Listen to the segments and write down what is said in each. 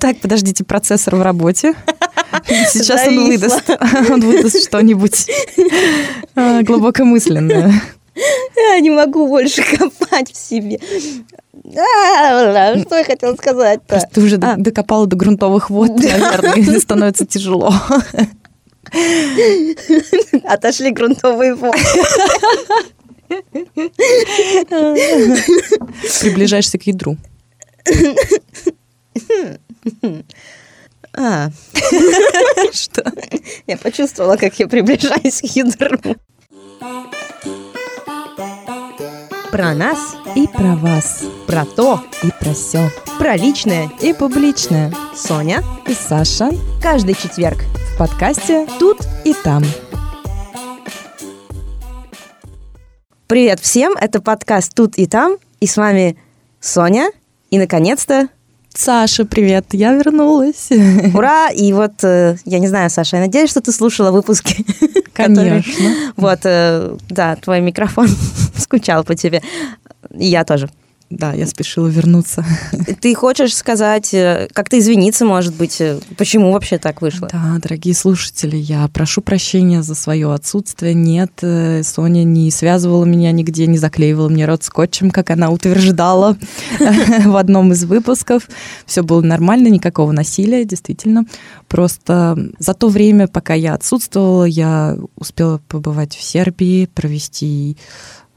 Так, подождите, процессор в работе. Сейчас он выдаст, он выдаст что-нибудь а, глубокомысленное. Я не могу больше копать в себе. А, что я хотела сказать-то? Ты уже а. докопала до грунтовых вод, наверное, становится тяжело. Отошли грунтовые воды. Приближаешься к ядру. А. Что? Я почувствовала, как я приближаюсь к ядру. Про нас и про вас. Про то и про все. Про личное и публичное. Соня и Саша. Каждый четверг в подкасте «Тут и там». Привет всем, это подкаст «Тут и там», и с вами Соня, и, наконец-то, Саша, привет, я вернулась. Ура! И вот, э, я не знаю, Саша, я надеюсь, что ты слушала выпуски. Конечно. Вот, э, да, твой микрофон скучал по тебе. И я тоже. Да, я спешила вернуться. Ты хочешь сказать, э, как-то извиниться, может быть, э, почему вообще так вышло? Да, дорогие слушатели, я прошу прощения за свое отсутствие. Нет, э, Соня не связывала меня нигде, не заклеивала мне рот скотчем, как она утверждала в одном из выпусков. Все было нормально, никакого насилия, действительно. Просто за то время, пока я отсутствовала, я успела побывать в Сербии, провести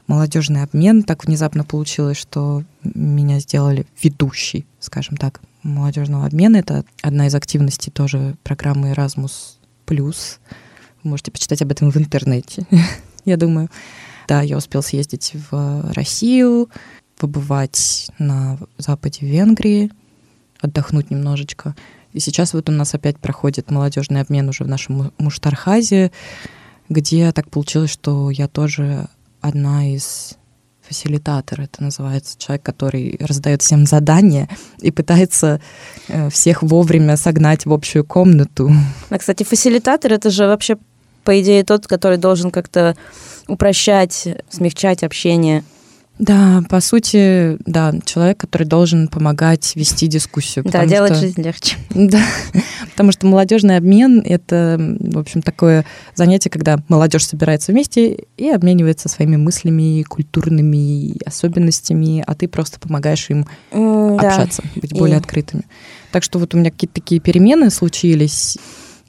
молодежный обмен. Так внезапно получилось, что меня сделали ведущей, скажем так, молодежного обмена. Это одна из активностей тоже программы Erasmus+. Вы можете почитать об этом в интернете, я думаю. Да, я успел съездить в Россию, побывать на западе Венгрии, отдохнуть немножечко. И сейчас вот у нас опять проходит молодежный обмен уже в нашем Муштархазе, где так получилось, что я тоже одна из фасилитатор, это называется человек, который раздает всем задания и пытается э, всех вовремя согнать в общую комнату. А, кстати, фасилитатор это же вообще, по идее, тот, который должен как-то упрощать, смягчать общение. Да, по сути, да, человек, который должен помогать вести дискуссию. Да, делать что, жизнь легче. Да, потому что молодежный обмен — это, в общем, такое занятие, когда молодежь собирается вместе и обменивается своими мыслями, культурными особенностями, а ты просто помогаешь им mm, общаться, да. быть более и... открытыми. Так что вот у меня какие-то такие перемены случились,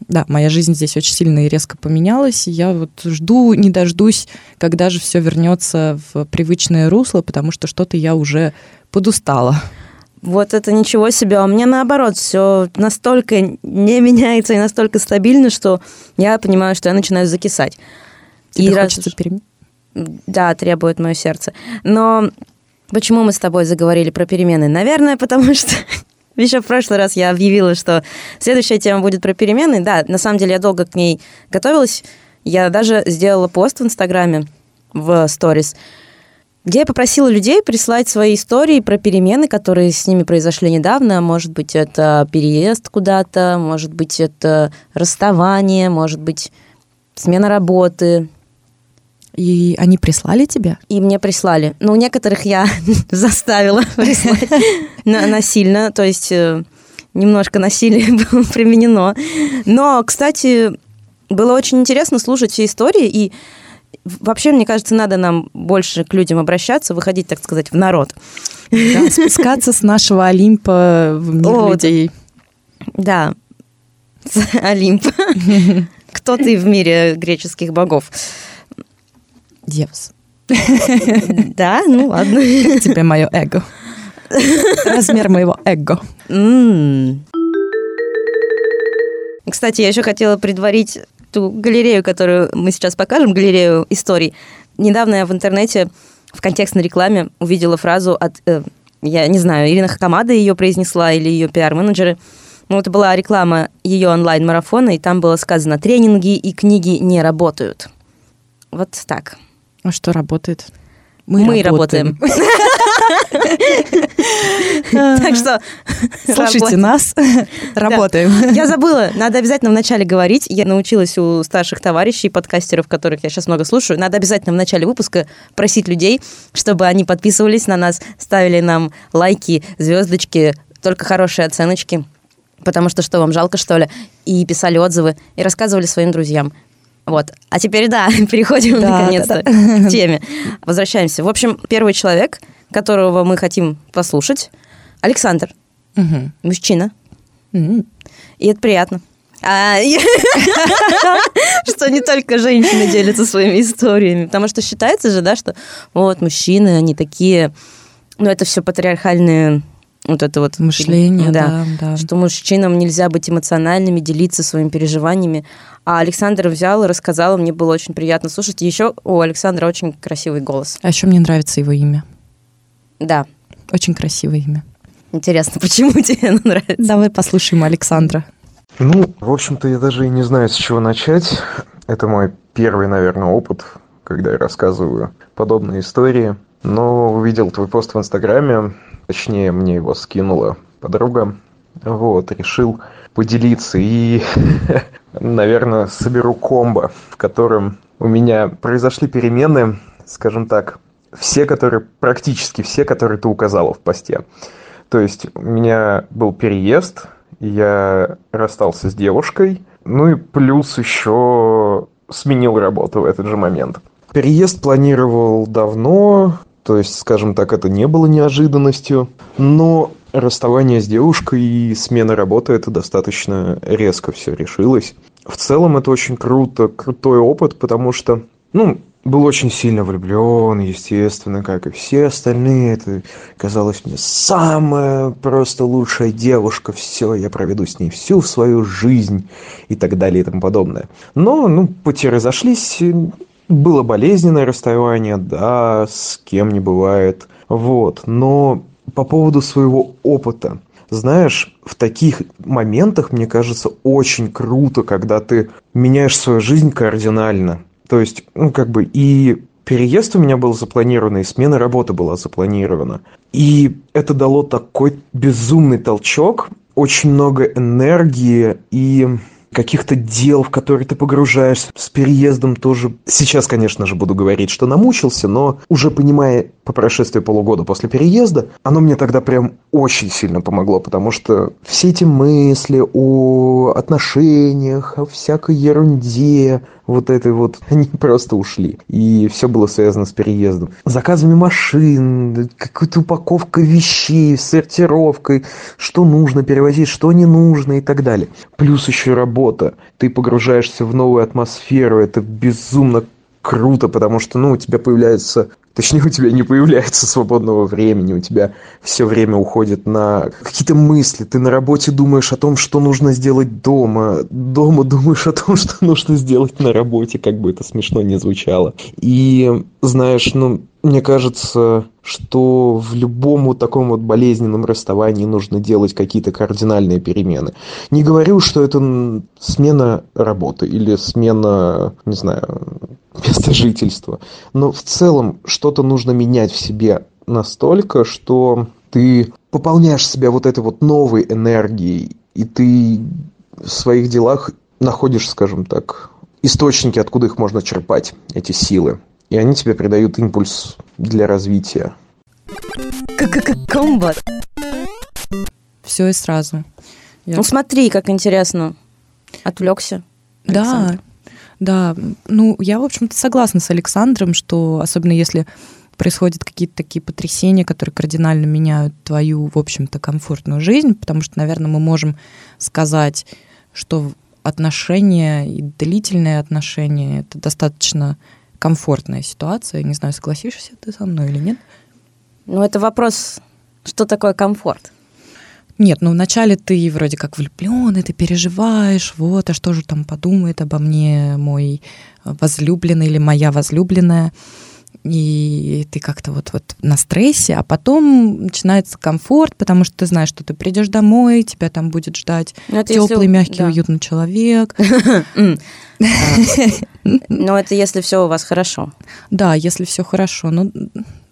да, моя жизнь здесь очень сильно и резко поменялась. И я вот жду, не дождусь, когда же все вернется в привычное русло, потому что что-то я уже подустала. Вот это ничего себе. А мне наоборот, все настолько не меняется и настолько стабильно, что я понимаю, что я начинаю закисать. Тебе и хочется раз... перемен? Да, требует мое сердце. Но почему мы с тобой заговорили про перемены? Наверное, потому что еще в прошлый раз я объявила, что следующая тема будет про перемены. Да, на самом деле я долго к ней готовилась. Я даже сделала пост в Инстаграме, в сторис, где я попросила людей прислать свои истории про перемены, которые с ними произошли недавно. Может быть, это переезд куда-то, может быть, это расставание, может быть, смена работы, и они прислали тебе? И мне прислали. Но у некоторых я заставила прислать насильно, то есть э, немножко насилия было применено. Но, кстати, было очень интересно слушать все истории, и вообще, мне кажется, надо нам больше к людям обращаться, выходить, так сказать, в народ. Да, спускаться с нашего Олимпа в мир О, людей. Да, с Олимпа. Кто ты в мире греческих богов? Зевс. Да, ну ладно. Как тебе мое эго? Размер моего эго. Кстати, я еще хотела предварить ту галерею, которую мы сейчас покажем, галерею историй. Недавно я в интернете в контекстной рекламе увидела фразу от, э, я не знаю, Ирина Хакамада ее произнесла или ее пиар-менеджеры. Ну, это была реклама ее онлайн-марафона, и там было сказано «Тренинги и книги не работают». Вот так. А что работает? Мы, Мы работаем. Так что Слушайте нас, работаем. Я забыла, надо обязательно вначале говорить. Я научилась у старших товарищей, подкастеров, которых я сейчас много слушаю. Надо обязательно в начале выпуска просить людей, чтобы они подписывались на нас, ставили нам лайки, звездочки, только хорошие оценочки. Потому что что, вам жалко, что ли? И писали отзывы, и рассказывали своим друзьям. Вот. А теперь, да, переходим Да, наконец-то да, к теме. Возвращаемся. В общем, первый человек, которого мы хотим послушать, Александр. Мгм. Мужчина. М. И это приятно. А, Что не только женщины делятся своими историями. Потому что считается же, да, что вот мужчины, они такие... Ну, это все патриархальные вот это вот Мышление, да, да, да. что мужчинам нельзя быть эмоциональными, делиться своими переживаниями. А Александр взял и рассказал, мне было очень приятно слушать. И еще у Александра очень красивый голос. А еще мне нравится его имя. Да, Очень красивое имя. интересно, почему тебе оно нравится? Давай послушаем Александра. Ну, в общем-то, я даже и не знаю, с чего начать. Это мой первый, наверное, опыт, когда я рассказываю подобные истории. Но увидел твой пост в Инстаграме, точнее, мне его скинула подруга. Вот, решил поделиться и, наверное, соберу комбо, в котором у меня произошли перемены, скажем так, все, которые, практически все, которые ты указала в посте. То есть у меня был переезд, я расстался с девушкой, ну и плюс еще сменил работу в этот же момент. Переезд планировал давно, то есть, скажем так, это не было неожиданностью, но расставание с девушкой и смена работы это достаточно резко все решилось. В целом это очень круто, крутой опыт, потому что, ну, был очень сильно влюблен, естественно, как и все остальные. Это казалось мне самая просто лучшая девушка. Все, я проведу с ней всю свою жизнь и так далее и тому подобное. Но, ну, пути разошлись. Было болезненное расставание, да, с кем не бывает. Вот, но по поводу своего опыта. Знаешь, в таких моментах, мне кажется, очень круто, когда ты меняешь свою жизнь кардинально. То есть, ну, как бы и переезд у меня был запланирован, и смена работы была запланирована. И это дало такой безумный толчок, очень много энергии и каких-то дел, в которые ты погружаешься. С переездом тоже. Сейчас, конечно же, буду говорить, что намучился, но уже понимая по прошествии полугода после переезда, оно мне тогда прям очень сильно помогло, потому что все эти мысли о отношениях, о всякой ерунде, вот этой вот, они просто ушли. И все было связано с переездом. Заказами машин, какой-то упаковкой вещей, сортировкой, что нужно перевозить, что не нужно и так далее. Плюс еще и работа. Ты погружаешься в новую атмосферу, это безумно круто, потому что, ну, у тебя появляется Точнее, у тебя не появляется свободного времени, у тебя все время уходит на какие-то мысли. Ты на работе думаешь о том, что нужно сделать дома. Дома думаешь о том, что нужно сделать на работе, как бы это смешно не звучало. И, знаешь, ну, мне кажется, что в любом вот таком вот болезненном расставании нужно делать какие-то кардинальные перемены. Не говорю, что это смена работы или смена, не знаю, места жительства. Но в целом что-то нужно менять в себе настолько, что ты пополняешь себя вот этой вот новой энергией, и ты в своих делах находишь, скажем так, источники, откуда их можно черпать, эти силы. И они тебе придают импульс для развития. Комбат. Все и сразу. Я- Ну смотри, как интересно. Отвлекся. Да. Да. Ну, я, в общем-то, согласна с Александром, что особенно если происходят какие-то такие потрясения, которые кардинально меняют твою, в общем-то, комфортную жизнь, потому что, наверное, мы можем сказать, что отношения и длительные отношения — это достаточно комфортная ситуация. Не знаю, согласишься ты со мной или нет. Ну, это вопрос, что такое комфорт? Нет, ну вначале ты вроде как влюблен, и ты переживаешь, вот, а что же там подумает обо мне мой возлюбленный или моя возлюбленная. И ты как-то вот, вот на стрессе, а потом начинается комфорт, потому что ты знаешь, что ты придешь домой, тебя там будет ждать Ну, теплый, если- мягкий, да. уютный человек. Но это если все у вас хорошо. Да, если все хорошо. Ну,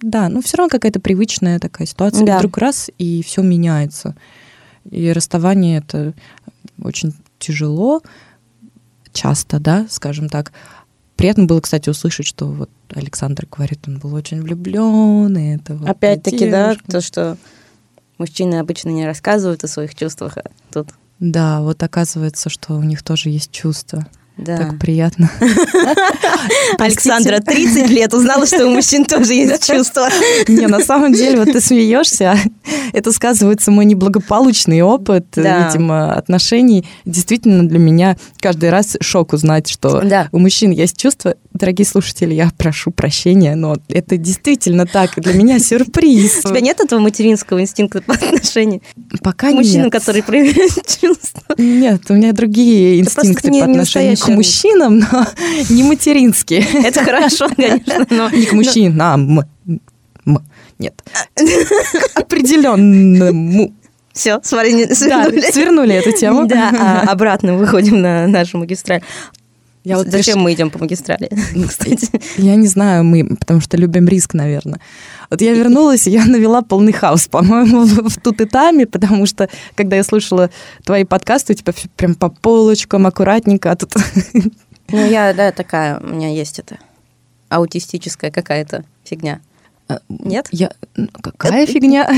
да, ну все равно какая-то привычная такая ситуация. Да. Вдруг раз, и все меняется. И расставание это очень тяжело, часто, да, скажем так. Приятно было, кстати, услышать, что вот Александр говорит, он был очень влюблен, и это вот Опять-таки, да, то, что мужчины обычно не рассказывают о своих чувствах, а тут, Да, вот оказывается, что у них тоже есть чувства. Да. Так приятно. Александра 30 лет узнала, что у мужчин тоже есть чувства. Не, на самом деле, вот ты смеешься, это сказывается мой неблагополучный опыт, Да. видимо, отношений. Действительно, для меня каждый раз шок узнать, что Да. у мужчин есть чувства. Дорогие слушатели, я прошу прощения, но это действительно так. Для меня сюрприз. У тебя нет этого материнского инстинкта по отношению Пока к мужчинам, нет. которые проявляют чувства? Нет, у меня другие инстинкты не- по отношению к мужчинам, но не материнские. Это хорошо, конечно, но... Не к мужчинам. Нет. Определенному. Все, смотри, Да, свернули. свернули эту тему. Да, а обратно выходим на нашу магистраль. Я вот Зачем решила- мы идем по магистрали, кстати? Я не знаю, мы, потому что любим риск, наверное. Вот я вернулась, и я навела полный хаос, по-моему, в, в Тутытаме, потому что, когда я слушала твои подкасты, у тебя все прям по полочкам, аккуратненько, а тут... Ну, я, да, такая, у меня есть это аутистическая какая-то фигня. Нет? Я... ну, Какая фигня?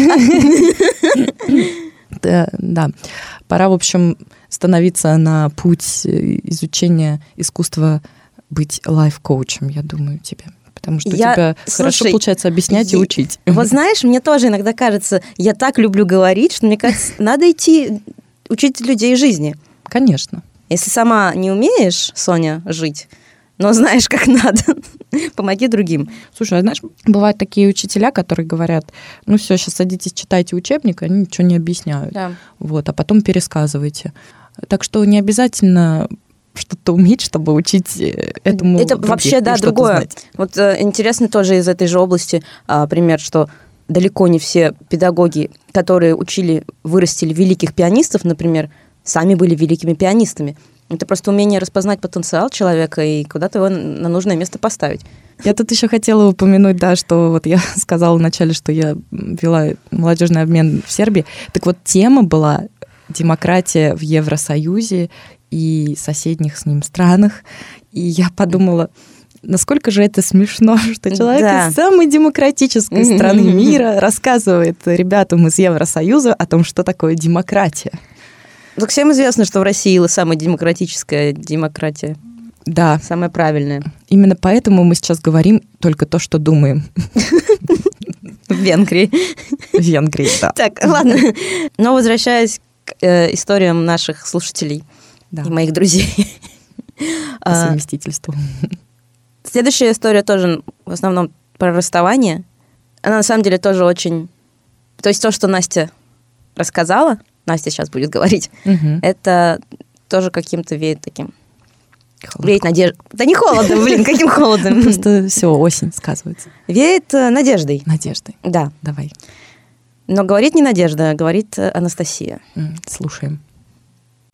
Да. Пора, в общем, становиться на путь э, изучения искусства быть лайф-коучем, я думаю, тебе. Потому что Я- тебя хорошо слушай, получается объяснять и е- учить. Вот знаешь, мне тоже иногда кажется, я так люблю говорить, что мне кажется, надо идти учить людей жизни. Конечно. Если сама не умеешь, Соня, жить, но знаешь, как надо, помоги другим. Слушай, а знаешь, бывают такие учителя, которые говорят, ну все, сейчас садитесь, читайте учебник, они ничего не объясняют. Да. Вот, а потом пересказывайте. Так что не обязательно что-то уметь, чтобы учить э, этому Это других вообще, да, другое. знать. Вот э, интересно тоже из этой же области а, пример, что далеко не все педагоги, которые учили, вырастили великих пианистов, например, сами были великими пианистами. Это просто умение распознать потенциал человека и куда-то его на нужное место поставить. Я тут еще хотела упомянуть, да, что вот я сказала вначале, что я вела молодежный обмен в Сербии. Так вот, тема была демократия в Евросоюзе и соседних с ним странах. И я подумала, насколько же это смешно, что человек Да. из самой демократической страны мира рассказывает ребятам из Евросоюза о том, что такое демократия. Так всем известно, что в России самая демократическая демократия, Да, самая правильная. именно поэтому мы сейчас говорим только то, что думаем. В Венгрии. В Венгрии, да. Так, ладно. Но возвращаясь к э, историям наших слушателей Да. и моих друзей. По А, совместительству. Следующая история тоже в основном про расставание. Она на самом деле тоже очень... То есть то, что Настя рассказала, Настя сейчас будет говорить, Мгм. это тоже каким-то веет таким... Холодно. Веет надеждой. Да не холодом, блин, каким холодом? Просто все, осень сказывается. Веет э, надеждой, Надеждой. да. Давай, Но говорит не Надежда, а говорит э, Анастасия. Слушаем.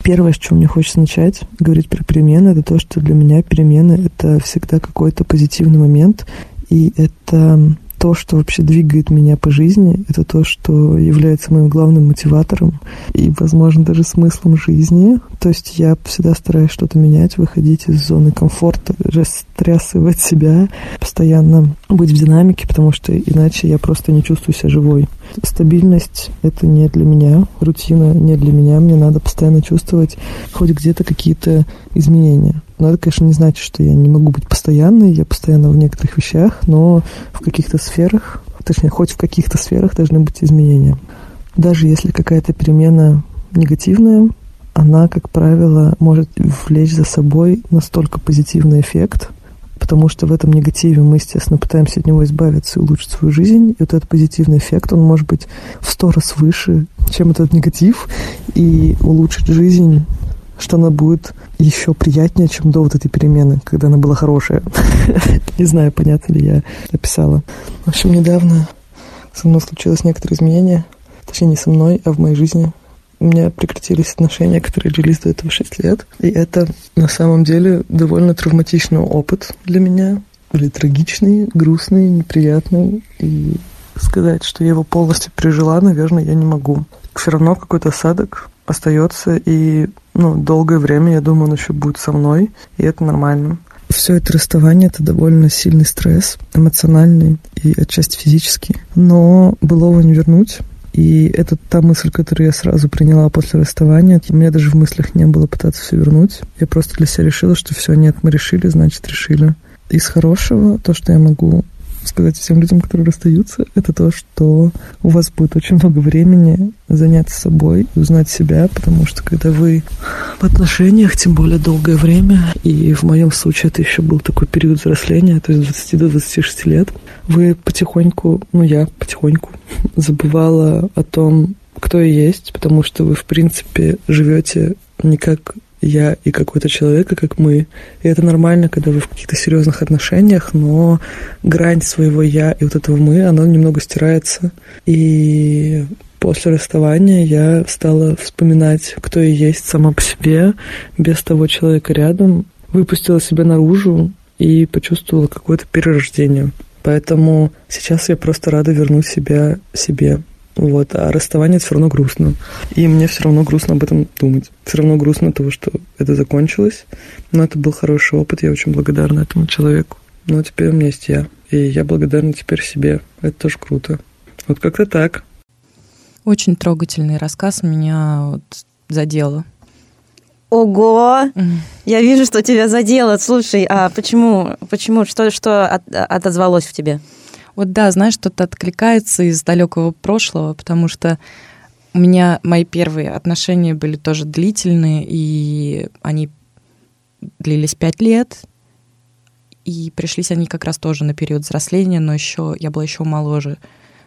Первое, с чего мне хочется начать говорить про перемены, это то, что для меня перемены — это всегда какой-то позитивный момент, и это то, что вообще двигает меня по жизни, это то, что является моим главным мотиватором и, возможно, даже смыслом жизни. То есть я всегда стараюсь что-то менять, выходить из зоны комфорта, растрясывать себя, постоянно быть в динамике, потому что иначе я просто не чувствую себя живой. Стабильность — это не для меня, рутина не для меня. Мне надо постоянно чувствовать хоть где-то какие-то изменения. Но это, конечно, не значит, что я не могу быть постоянной. Я постоянно в некоторых вещах, но в каких-то сферах, точнее, хоть в каких-то сферах должны быть изменения. Даже если какая-то перемена негативная, она, как правило, может влечь за собой настолько позитивный эффект, потому что в этом негативе мы, естественно, пытаемся от него избавиться и улучшить свою жизнь. И вот этот позитивный эффект, он может быть в сто раз выше, чем этот негатив, и улучшить жизнь что она будет еще приятнее, чем до вот этой перемены, когда она была хорошая. Не знаю, понятно ли я описала. В общем, недавно со мной случилось некоторые изменения. Точнее, не со мной, а в моей жизни. У меня прекратились отношения, которые длились до этого 6 лет. И это на самом деле довольно травматичный опыт для меня. Или трагичный, грустный, неприятный. И сказать, что я его полностью пережила, наверное, я не могу. Все равно какой-то осадок остается, и ну, долгое время, я думаю, он еще будет со мной, и это нормально. Все это расставание – это довольно сильный стресс, эмоциональный и отчасти физический. Но былого не вернуть. И это та мысль, которую я сразу приняла после расставания. У меня даже в мыслях не было пытаться все вернуть. Я просто для себя решила, что все, нет, мы решили, значит, решили. Из хорошего, то, что я могу сказать всем людям, которые расстаются, это то, что у вас будет очень много времени заняться собой, узнать себя, потому что когда вы в отношениях, тем более долгое время, и в моем случае это еще был такой период взросления, то есть 20 до 26 лет, вы потихоньку, ну я потихоньку забывала о том, кто я есть, потому что вы, в принципе, живете не как я и какой-то человек, и как мы. И это нормально, когда вы в каких-то серьезных отношениях, но грань своего я и вот этого мы, она немного стирается. И после расставания я стала вспоминать, кто я есть сама по себе, без того человека рядом, выпустила себя наружу и почувствовала какое-то перерождение. Поэтому сейчас я просто рада вернуть себя себе. Вот, а расставание все равно грустно. И мне все равно грустно об этом думать. Все равно грустно того, что это закончилось. Но это был хороший опыт, я очень благодарна этому человеку. Но теперь у меня есть я. И я благодарна теперь себе. Это тоже круто. Вот как-то так. Очень трогательный рассказ меня вот задело. Ого! Я вижу, что тебя задело. Слушай, а почему, почему, что, что от, отозвалось в тебе? Вот да, знаешь, что-то откликается из далекого прошлого, потому что у меня мои первые отношения были тоже длительные, и они длились пять лет, и пришлись они как раз тоже на период взросления, но еще я была еще моложе,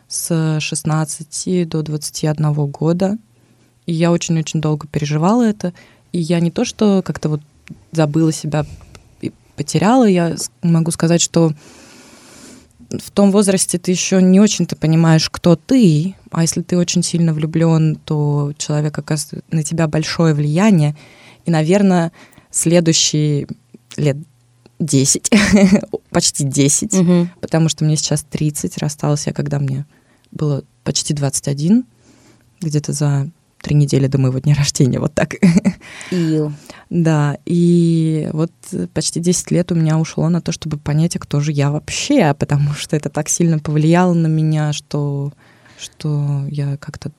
с 16 до 21 года. И я очень-очень долго переживала это. И я не то, что как-то вот забыла себя и потеряла, я могу сказать, что в том возрасте ты еще не очень-то понимаешь, кто ты, а если ты очень сильно влюблен, то человек оказывает на тебя большое влияние. И, наверное, следующие лет 10, почти 10, угу. потому что мне сейчас 30, рассталась я, когда мне было почти 21, где-то за три недели до моего дня рождения, вот так. Ил. Да, и вот почти 10 лет у меня ушло на то, чтобы понять, а кто же я вообще, потому что это так сильно повлияло на меня, что, что я как-то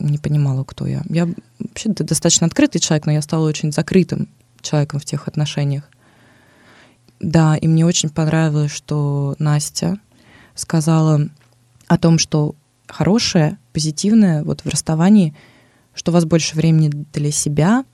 не понимала, кто я. Я вообще достаточно открытый человек, но я стала очень закрытым человеком в тех отношениях. Да, и мне очень понравилось, что Настя сказала о том, что хорошее, позитивное вот в расставании — что у вас больше времени для себя,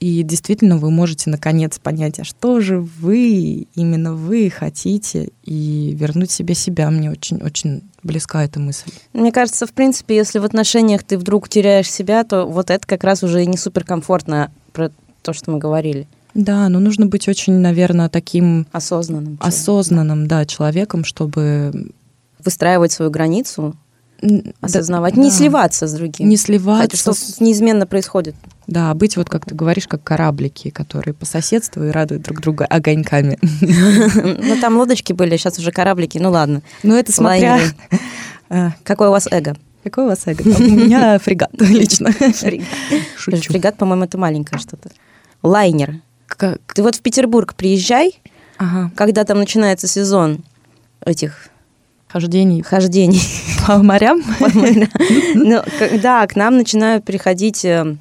и действительно вы можете наконец понять, а что же вы, именно вы хотите, и вернуть себе себя. Мне очень-очень близка эта мысль. Мне кажется, в принципе, если в отношениях ты вдруг теряешь себя, то вот это как раз уже не суперкомфортно про то, что мы говорили. Да, но нужно быть очень, наверное, таким осознанным, осознанным, да, человеком, чтобы выстраивать свою границу, осознавать, да, не сливаться с другим. Не сливаться. Хотя, что неизменно происходит. Да, быть вот, как ты говоришь, как кораблики, которые по соседству и радуют друг друга огоньками. Ну, там лодочки были, сейчас уже кораблики, ну ладно. Ну, это смотря... А. Какое у вас эго? Какое у вас эго? У меня фрегат лично. Фрегат, по-моему, это маленькое что-то. Лайнер. Ты вот в Петербург приезжай, когда там начинается сезон этих хождений. Хождений. По морям? Ну, да, к нам начинают приходить э,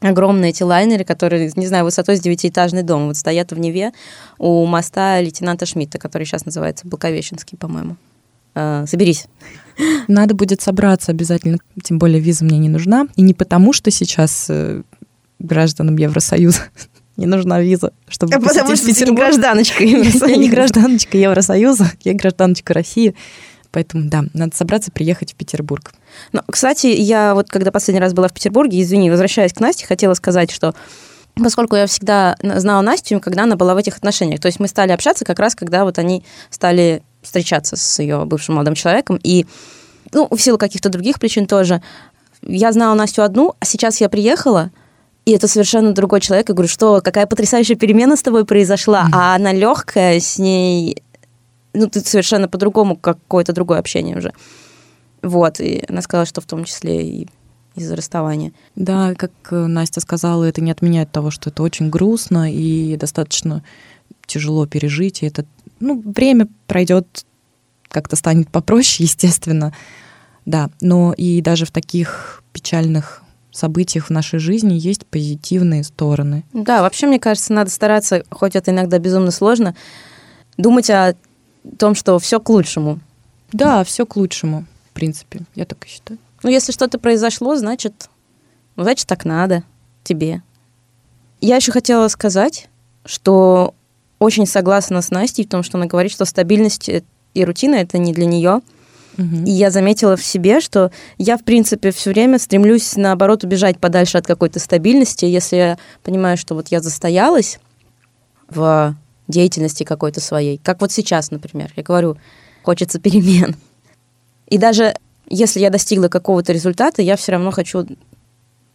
огромные эти лайнеры, которые, не знаю, высотой с девятиэтажный дом. Вот стоят в Неве у моста лейтенанта Шмидта, который сейчас называется Благовещенский, по-моему. Э, соберись. Надо будет собраться обязательно, тем более виза мне не нужна. И не потому, что сейчас э, гражданам Евросоюза не нужна виза, чтобы а потому что ты не гражданочка Евросоюза. Я не гражданочка Евросоюза, я гражданочка России. Поэтому, да, надо собраться, приехать в Петербург. Ну, кстати, я вот когда последний раз была в Петербурге, извини, возвращаясь к Насте, хотела сказать, что поскольку я всегда знала Настю, когда она была в этих отношениях. То есть мы стали общаться как раз, когда вот они стали встречаться с ее бывшим молодым человеком. И, ну, в силу каких-то других причин тоже. Я знала Настю одну, а сейчас я приехала, и это совершенно другой человек. Я говорю, что какая потрясающая перемена с тобой произошла, mm-hmm. а она легкая, с ней, ну, ты совершенно по-другому, какое-то другое общение уже. Вот, и она сказала, что в том числе и из-за расставания. Да, как э, Настя сказала, это не отменяет того, что это очень грустно и достаточно тяжело пережить, и это, ну, время пройдет, как-то станет попроще, естественно, да, но и даже в таких печальных событиях в нашей жизни есть позитивные стороны. Да, вообще, мне кажется, надо стараться, хоть это иногда безумно сложно, думать о том, что все к лучшему. Да, все к лучшему, в принципе, я так и считаю. Ну, если что-то произошло, значит, ну, значит, так надо тебе. Я еще хотела сказать, что очень согласна с Настей в том, что она говорит, что стабильность и рутина это не для нее. И я заметила в себе, что я, в принципе, все время стремлюсь, наоборот, убежать подальше от какой-то стабильности. Если я понимаю, что вот я застоялась в деятельности какой-то своей, как вот сейчас, например, я говорю, хочется перемен. И даже если я достигла какого-то результата, я все равно хочу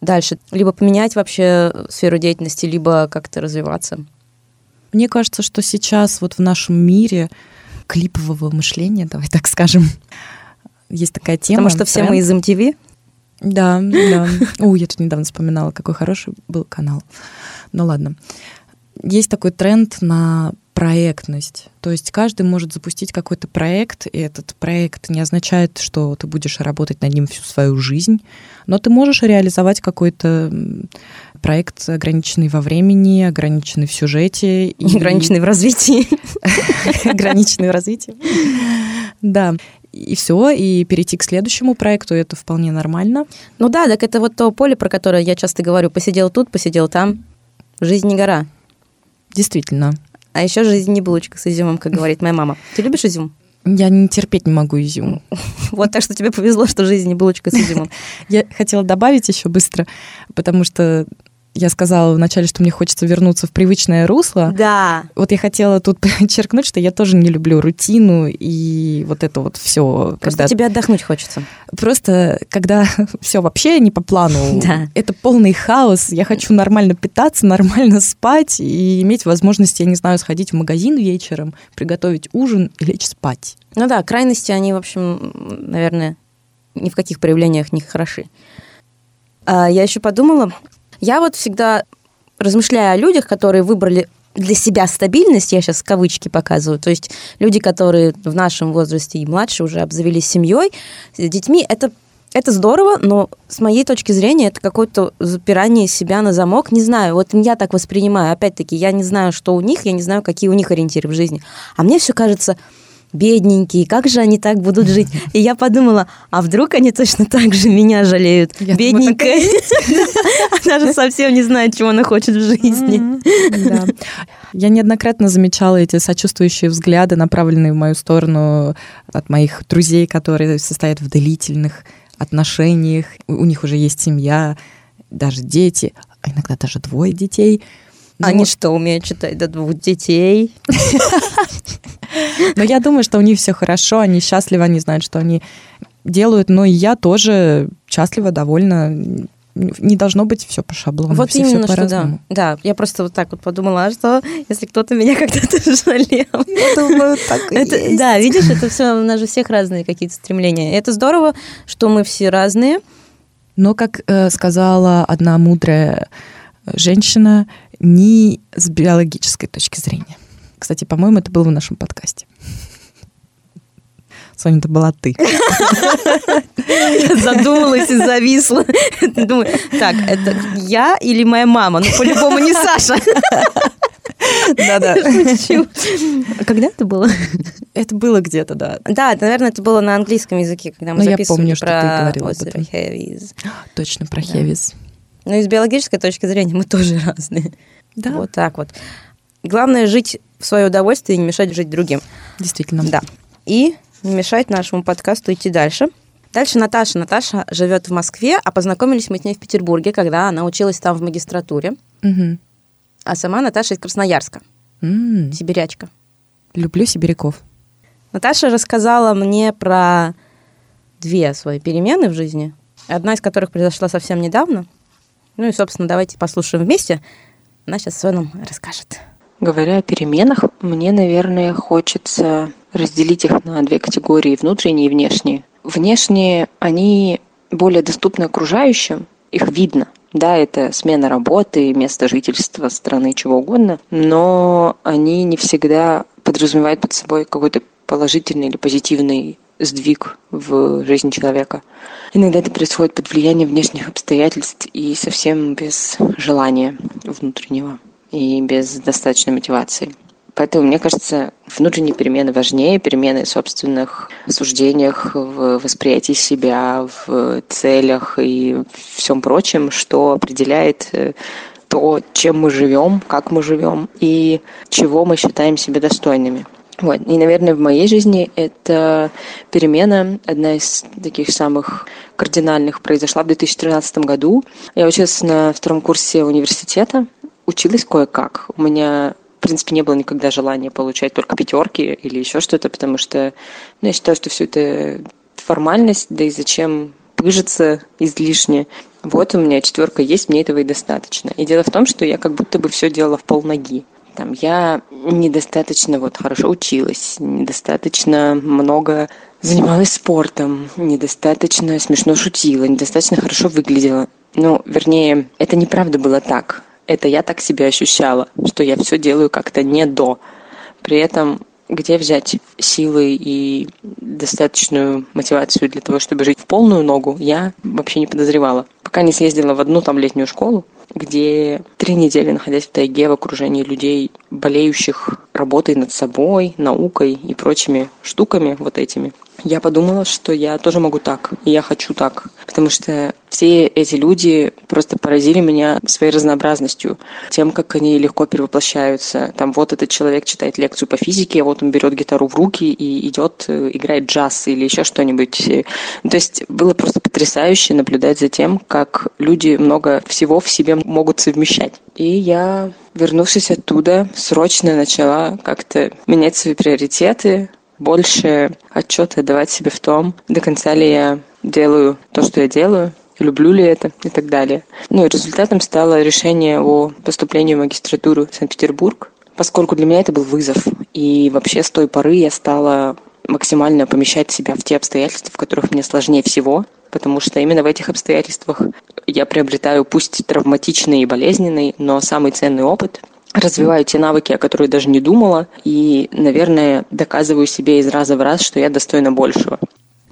дальше либо поменять вообще сферу деятельности, либо как-то развиваться. Мне кажется, что сейчас вот в нашем мире клипового мышления, давай так скажем, есть такая тема. Потому что все мы из MTV? Да, да. Ой, я тут недавно вспоминала, какой хороший был канал. Ну ладно. Есть такой тренд на проектность. То есть каждый может запустить какой-то проект, и этот проект не означает, что ты будешь работать над ним всю свою жизнь, но ты можешь реализовать какой-то проект, ограниченный во времени, ограниченный в сюжете. И... Ограниченный в развитии. Ограниченный в развитии. Да. И все, и перейти к следующему проекту, это вполне нормально. Ну да, так это вот то поле, про которое я часто говорю, посидел тут, посидел там. Жизнь не гора. Действительно. А еще жизнь не булочка с изюмом, как говорит моя мама. Ты любишь изюм? Я не терпеть не могу изюм. Вот так что тебе повезло, что жизнь не булочка с изюмом. Я хотела добавить еще быстро, потому что я сказала вначале, что мне хочется вернуться в привычное русло. Да. Вот я хотела тут подчеркнуть, что я тоже не люблю рутину и вот это вот все. Просто когда... тебе отдохнуть хочется. Просто когда все вообще не по плану, да. это полный хаос. Я хочу нормально питаться, нормально спать и иметь возможность, я не знаю, сходить в магазин вечером, приготовить ужин и лечь спать. Ну да, крайности, они, в общем, наверное, ни в каких проявлениях не хороши. А я еще подумала, я вот всегда размышляю о людях, которые выбрали для себя стабильность, я сейчас кавычки показываю, то есть люди, которые в нашем возрасте и младше уже обзавелись семьей, с детьми, это это здорово, но с моей точки зрения это какое-то запирание себя на замок. Не знаю, вот я так воспринимаю. Опять-таки, я не знаю, что у них, я не знаю, какие у них ориентиры в жизни. А мне все кажется, бедненькие, как же они так будут жить? И я подумала, а вдруг они точно так же меня жалеют? Я Бедненькая. Она же совсем не знает, чего она хочет в жизни. Я неоднократно замечала эти сочувствующие взгляды, направленные в мою сторону от моих друзей, которые состоят в длительных отношениях, у них уже есть семья, даже дети, а иногда даже двое детей. Они ну, что, умеют читать до двух детей? Но я думаю, что у них все хорошо, они счастливы, они знают, что они делают, но и я тоже счастлива, довольна. Не должно быть все по шаблону. Вот все, именно, все что да. Да, я просто вот так вот подумала, а что если кто-то меня когда-то жалел? Я думаю, так и это, есть. Да, видишь, это все, у нас же всех разные какие-то стремления. Это здорово, что мы все разные. Но, как э, сказала одна мудрая женщина, не с биологической точки зрения. Кстати, по-моему, это было в нашем подкасте. Соня, это была ты. Я задумалась и зависла. Думаю, так, это я или моя мама? Ну, по-любому не Саша. Да-да. Когда это было? Это было где-то, да. Да, наверное, это было на английском языке, когда мы ну, записывали я помню, что про ты говорила об этом. Точно, про Хевиз. Ну, и с биологической точки зрения мы тоже разные. Да. Вот так вот. Главное жить в свое удовольствие и не мешать жить другим. Действительно. Да. И не мешать нашему подкасту идти дальше. Дальше Наташа. Наташа живет в Москве, а познакомились мы с ней в Петербурге, когда она училась там в магистратуре. Угу. А сама Наташа из Красноярска, М, сибирячка. Люблю сибиряков. Наташа рассказала мне про две свои перемены в жизни, одна из которых произошла совсем недавно. Ну и, собственно, давайте послушаем вместе. Она сейчас все нам расскажет. Говоря о переменах, мне, наверное, хочется разделить их на две категории, внутренние и внешние. Внешние, они более доступны окружающим, их видно. Да, это смена работы, место жительства, страны, чего угодно, но они не всегда подразумевают под собой какой-то положительный или позитивный сдвиг в жизни человека. Иногда это происходит под влиянием внешних обстоятельств и совсем без желания внутреннего и без достаточной мотивации. Поэтому, мне кажется, внутренние перемены важнее, перемены в собственных суждениях, в восприятии себя, в целях и всем прочем, что определяет э, то, чем мы живем, как мы живем и чего мы считаем себя достойными. Вот. И, наверное, в моей жизни эта перемена, одна из таких самых кардинальных, произошла в 2013 году. Я училась на втором курсе университета, училась кое-как. У меня в принципе, не было никогда желания получать только пятерки или еще что-то, потому что ну, я считаю, что все это формальность, да и зачем пыжиться излишне. Вот у меня четверка есть, мне этого и достаточно. И дело в том, что я как будто бы все делала в полноги. Там я недостаточно вот хорошо училась, недостаточно много занималась спортом, недостаточно смешно шутила, недостаточно хорошо выглядела. Ну, вернее, это неправда было так. Это я так себя ощущала, что я все делаю как-то не до. При этом где взять силы и достаточную мотивацию для того, чтобы жить в полную ногу, я вообще не подозревала. Пока не съездила в одну там летнюю школу, где три недели, находясь в тайге в окружении людей, болеющих работой над собой, наукой и прочими штуками вот этими, я подумала, что я тоже могу так, и я хочу так. Потому что все эти люди просто поразили меня своей разнообразностью, тем, как они легко перевоплощаются. Там вот этот человек читает лекцию по физике, а вот он берет гитару в руки и идет, э, играет джаз или еще что-нибудь. То есть было просто потрясающе наблюдать за тем, как люди много всего в себе могут совмещать. И я, вернувшись оттуда, срочно начала как-то менять свои приоритеты, больше отчета давать себе в том, до конца ли я делаю то, что я делаю, люблю ли это и так далее. Ну и результатом стало решение о поступлении в магистратуру в Санкт-Петербург, поскольку для меня это был вызов. И вообще с той поры я стала максимально помещать себя в те обстоятельства, в которых мне сложнее всего, потому что именно в этих обстоятельствах я приобретаю пусть травматичный и болезненный, но самый ценный опыт – развиваю те навыки, о которых даже не думала, и, наверное, доказываю себе из раза в раз, что я достойна большего.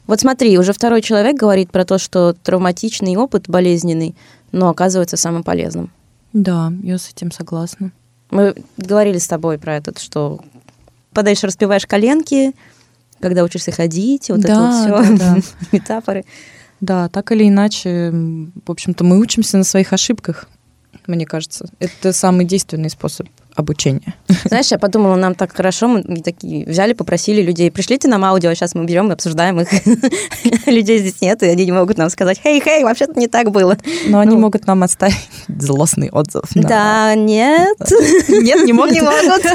Вот смотри, уже второй человек говорит про то, что травматичный опыт болезненный, но оказывается самым полезным. Да, я с этим согласна. Мы говорили с тобой про это, что подаешь, распеваешь коленки, когда учишься ходить, вот да, это вот все, да, да. метафоры. Да, так или иначе, в общем-то, мы учимся на своих ошибках мне кажется. Это самый действенный способ обучения. Знаешь, я подумала, нам так хорошо, мы такие взяли, попросили людей, пришлите нам аудио, сейчас мы берем и обсуждаем их. людей здесь нет, и они не могут нам сказать, хей, хей, вообще-то не так было. Но они ну. могут нам оставить злостный отзыв. Да, нет. Нет, не могут. Не могут.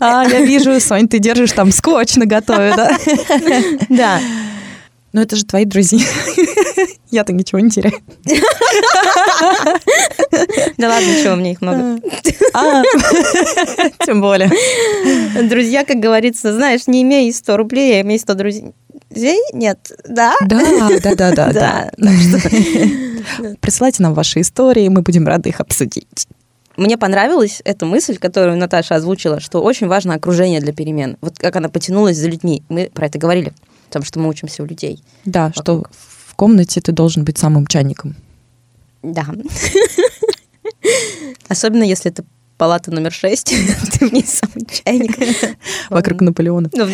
А, я вижу, Сонь, ты держишь там скотч на готове, да? Да. Но это же твои друзья. Я-то ничего не теряю. Да ладно, чего, мне их много. А, тем более. Друзья, как говорится, знаешь, не имей 100 рублей, а имей 100 друзей. Нет, да? Да, да, да, да. да. Присылайте нам ваши истории, мы будем рады их обсудить. Мне понравилась эта мысль, которую Наташа озвучила, что очень важно окружение для перемен. Вот как она потянулась за людьми. Мы про это говорили, потому что мы учимся у людей. Да, вокруг. что в комнате ты должен быть самым чайником. Да. Особенно если это палата номер шесть, ты в ней самый чайник. Вокруг Наполеона. Ну,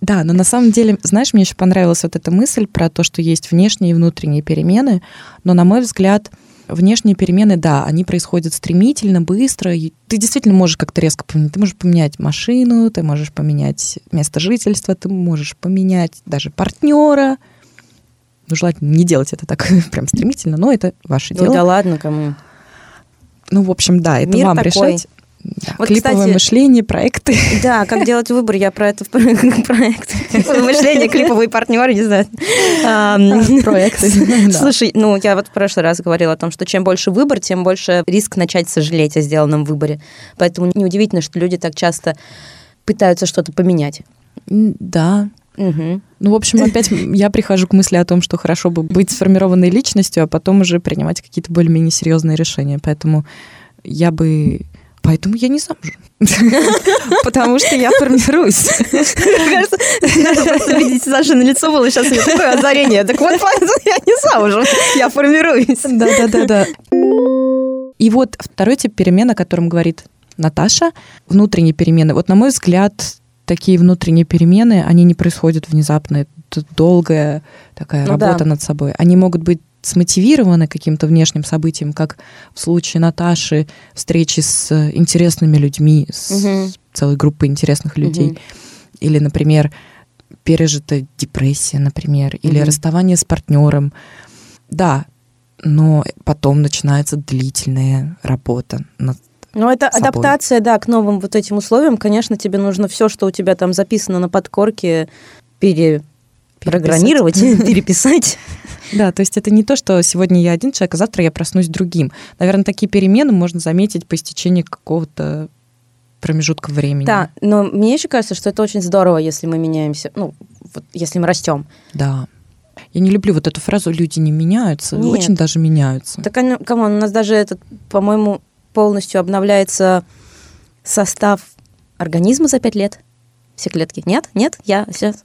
да, но на самом деле, знаешь, мне еще понравилась вот эта мысль про то, что есть внешние и внутренние перемены, но, на мой взгляд, внешние перемены, да, они происходят стремительно, быстро. Ты действительно можешь как-то резко поменять. Ты можешь поменять машину, ты можешь поменять место жительства, ты можешь поменять даже партнера. Ну, желательно не делать это так прям стремительно, но это ваше ну, дело. Да ладно, кому? Ну, в общем, да, это Мир вам такой. решать. Да, Вот, клиповое кстати- мышление, проекты. Да, как делать выбор, я про это в про- проект. Мышление, клиповый партнер, не знаю. Ам, Проекты. Слушай, ну я вот в прошлый раз говорила о том, что чем больше выбор, тем больше риск начать сожалеть о сделанном выборе. Поэтому неудивительно, что люди так часто пытаются что-то поменять. Да. Мгм. Ну, в общем, опять я прихожу к мысли о том, что хорошо бы быть сформированной личностью, а потом уже принимать какие-то более-менее серьезные решения. Поэтому я бы... Поэтому я не замужем. Потому что я формируюсь. Кажется, видеть Саши на лицо было сейчас у меня такое озарение. Так вот, я не замужем, я формируюсь. Да-да-да-да. И вот второй тип перемен, о котором говорит Наташа, внутренние перемены. Вот, на мой взгляд, такие внутренние перемены, они не происходят внезапно. Это долгая такая Ну работа да. над собой. Они могут быть смотивированы каким-то внешним событием, как в случае Наташи встречи с интересными людьми, с Мгм. целой группой интересных людей. Мгм. Или, например, пережита депрессия, например, или расставание с партнером. Да, но потом начинается длительная работа над Ну, это собой. адаптация, да, к новым вот этим условиям. Конечно, тебе нужно все, что у тебя там записано на подкорке, перепрограммировать, переписать. Да, то есть это не то, что сегодня я один человек, а завтра я проснусь другим. Наверное, такие перемены можно заметить по истечении какого-то промежутка времени. Да, но мне еще кажется, что это очень здорово, если мы меняемся, ну, вот если мы растем. Да. Я не люблю вот эту фразу «люди не меняются», Нет. очень даже меняются. Так, come on, у нас даже этот, по-моему, полностью обновляется состав организма за пять лет. Все клетки. Нет? Нет? Я сейчас...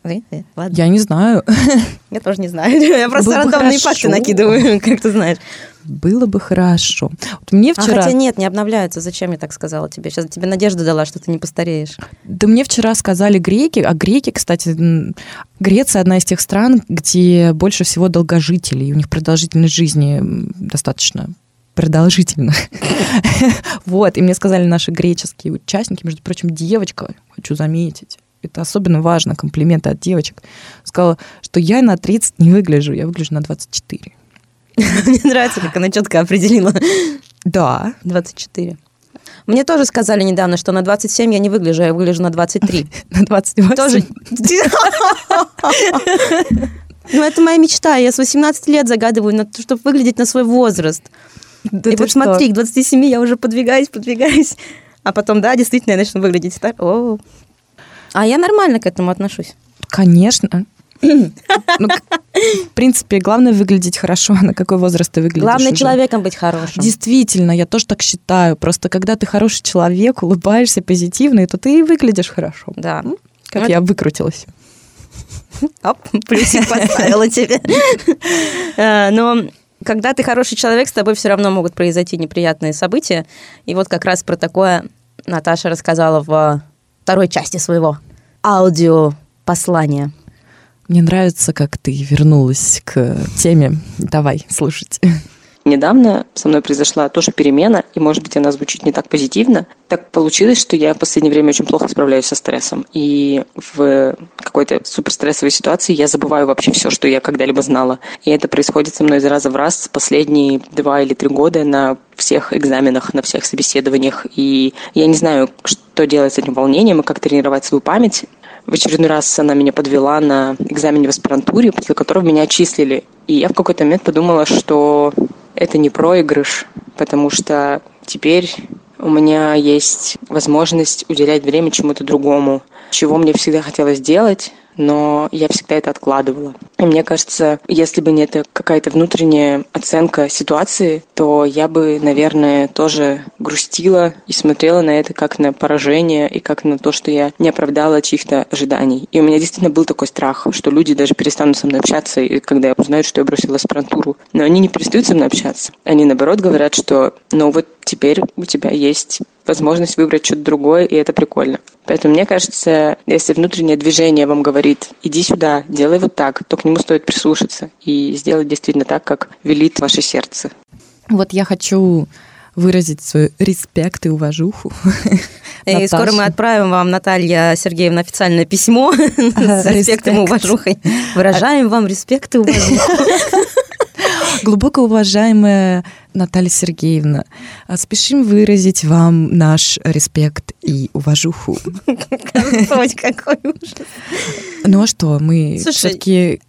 Ладно. Я не знаю, Я тоже не знаю. Я просто Было рандомные факты накидываю, как ты знаешь. было бы хорошо. Вот мне А вчера... хотя нет, не обновляются. Зачем я так сказала тебе? Сейчас тебе надежду дала, что ты не постареешь. Да мне вчера сказали греки, а греки, кстати, Греция одна из тех стран, где больше всего долгожителей, у них продолжительность жизни достаточно продолжительно. Вот, и мне сказали наши греческие участники, между прочим, девочка, хочу заметить, это особенно важно, комплименты от девочек, сказала, что я на 30 не выгляжу, я выгляжу на 24. Мне нравится, как она четко определила. Да, 24. Мне тоже сказали недавно, что на 27 я не выгляжу, а я выгляжу на 23. на 28. Тоже. Ну, это моя мечта. Я с 18 лет загадываю, чтобы выглядеть на свой возраст. Да И вот что? смотри, к 27 я уже подвигаюсь, подвигаюсь. А потом, да, действительно, я начну выглядеть так. О. А я нормально к этому отношусь. Конечно. Ну, в принципе, главное выглядеть хорошо. А на какой возраст ты выглядишь Главное уже? человеком быть хорошим. Действительно, я тоже так считаю. Просто когда ты хороший человек, улыбаешься позитивно, то ты и выглядишь хорошо. Да. Как Вот. я выкрутилась. Оп, плюсик поставила тебе. Э, Но когда ты хороший человек, с тобой все равно могут произойти неприятные события. И вот как раз про такое Наташа рассказала в второй части своего аудиопослания. Мне нравится, как ты вернулась к теме. Давай, слушать. Недавно со мной произошла тоже перемена, и, может быть, она звучит не так позитивно. Так получилось, что я в последнее время очень плохо справляюсь со стрессом. И в какой-то суперстрессовой ситуации я забываю вообще все, что я когда-либо знала. И это происходит со мной из раза в раз последние два или три года на всех экзаменах, на всех собеседованиях. И я не знаю, что делать с этим волнением и как тренировать свою память. В очередной раз она меня подвела на экзамене в аспирантуре, после которого меня отчислили. И я в какой-то момент подумала, что это не проигрыш, потому что теперь у меня есть возможность уделять время чему-то другому, чего мне всегда хотелось делать, но я всегда это откладывала. И мне кажется, если бы не эта какая-то внутренняя оценка ситуации, то я бы, наверное, тоже грустила и смотрела на это как на поражение и как на то, что я не оправдала чьих-то ожиданий. И у меня действительно был такой страх, что люди даже перестанут со мной общаться, и когда узнают, что я бросила аспирантуру. Но они не перестают со мной общаться. Они, наоборот, говорят, что ну вот теперь у тебя есть возможность выбрать что-то другое, и это прикольно. Поэтому мне кажется, если внутреннее движение вам говорит, иди сюда, делай вот так, то к нему стоит прислушаться и сделать действительно так, как велит ваше сердце. Вот я хочу выразить свой респект и уважуху. И Наташе. скоро мы отправим вам, Наталья Сергеевна, официальное письмо с респектом и уважухой. Выражаем вам респект и уважуху. Глубоко уважаемая Наталья Сергеевна, а спешим выразить вам наш респект и уважуху. Господь, какой ужас. Ну а что, мы все-таки,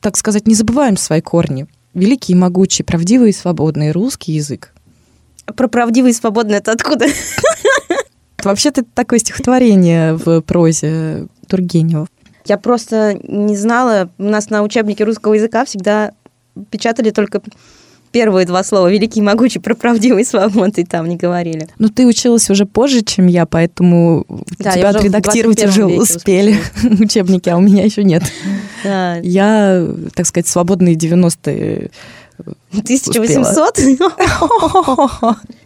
так сказать, не забываем свои корни. Великий, могучий, правдивый и свободный русский язык. Про правдивый и свободный это откуда? Вообще-то это такое стихотворение в прозе Тургенева. Я просто не знала. У нас на учебнике русского языка всегда печатали только первые два слова «великий и могучий» про правдивый и свободный там не говорили. Ну, ты училась уже позже, чем я, поэтому Да, тебя отредактировать 21 уже успели учебники, а у меня еще нет. Да. Я, так сказать, свободные 90-е 1800?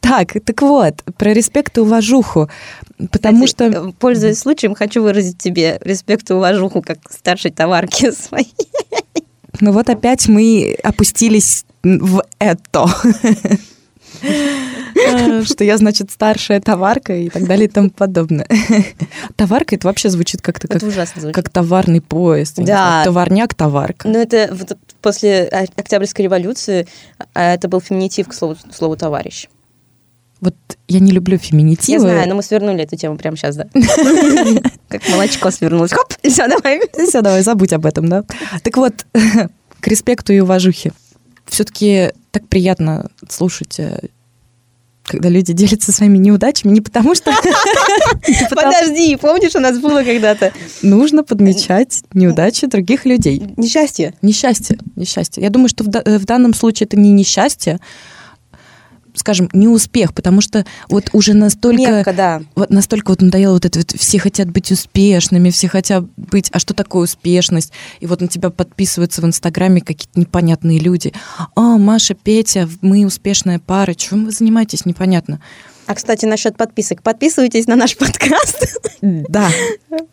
Так, так вот, про респект и уважуху. Потому Кстати, что... э, Пользуясь случаем, хочу выразить тебе респект и уважуху как старшей товарки своей. Ну вот опять мы опустились в это. Э, Что я, значит, старшая товарка и так далее и тому подобное. Товарка, это вообще звучит как-то как, как товарный поезд. Да. Товарняк, товарка. Ну, это после Октябрьской революции а, это был феминитив к слову, слову «товарищ». Вот я не люблю феминитивы. Я знаю, но мы свернули эту тему прямо сейчас, да. Как молочко свернулось. Хоп, все, давай. Все, давай, забудь об этом, да. Так вот, к респекту и уважухе. Все-таки так приятно слушать, э, когда люди делятся своими неудачами, не потому что Подожди, помнишь, у нас было когда-то нужно подмечать неудачи других людей. несчастье? Несчастье, несчастье. Я думаю, что в, э, в данном случае это не несчастье, скажем, не успех, потому что вот уже настолько... Мягко, да. Вот настолько вот надоело вот это вот, все хотят быть успешными, все хотят быть, а что такое успешность? И вот на тебя подписываются в Инстаграме какие-то непонятные люди. А, Маша, Петя, мы успешная пара, чем вы занимаетесь, непонятно. А, кстати, насчет подписок. Подписывайтесь на наш подкаст Да,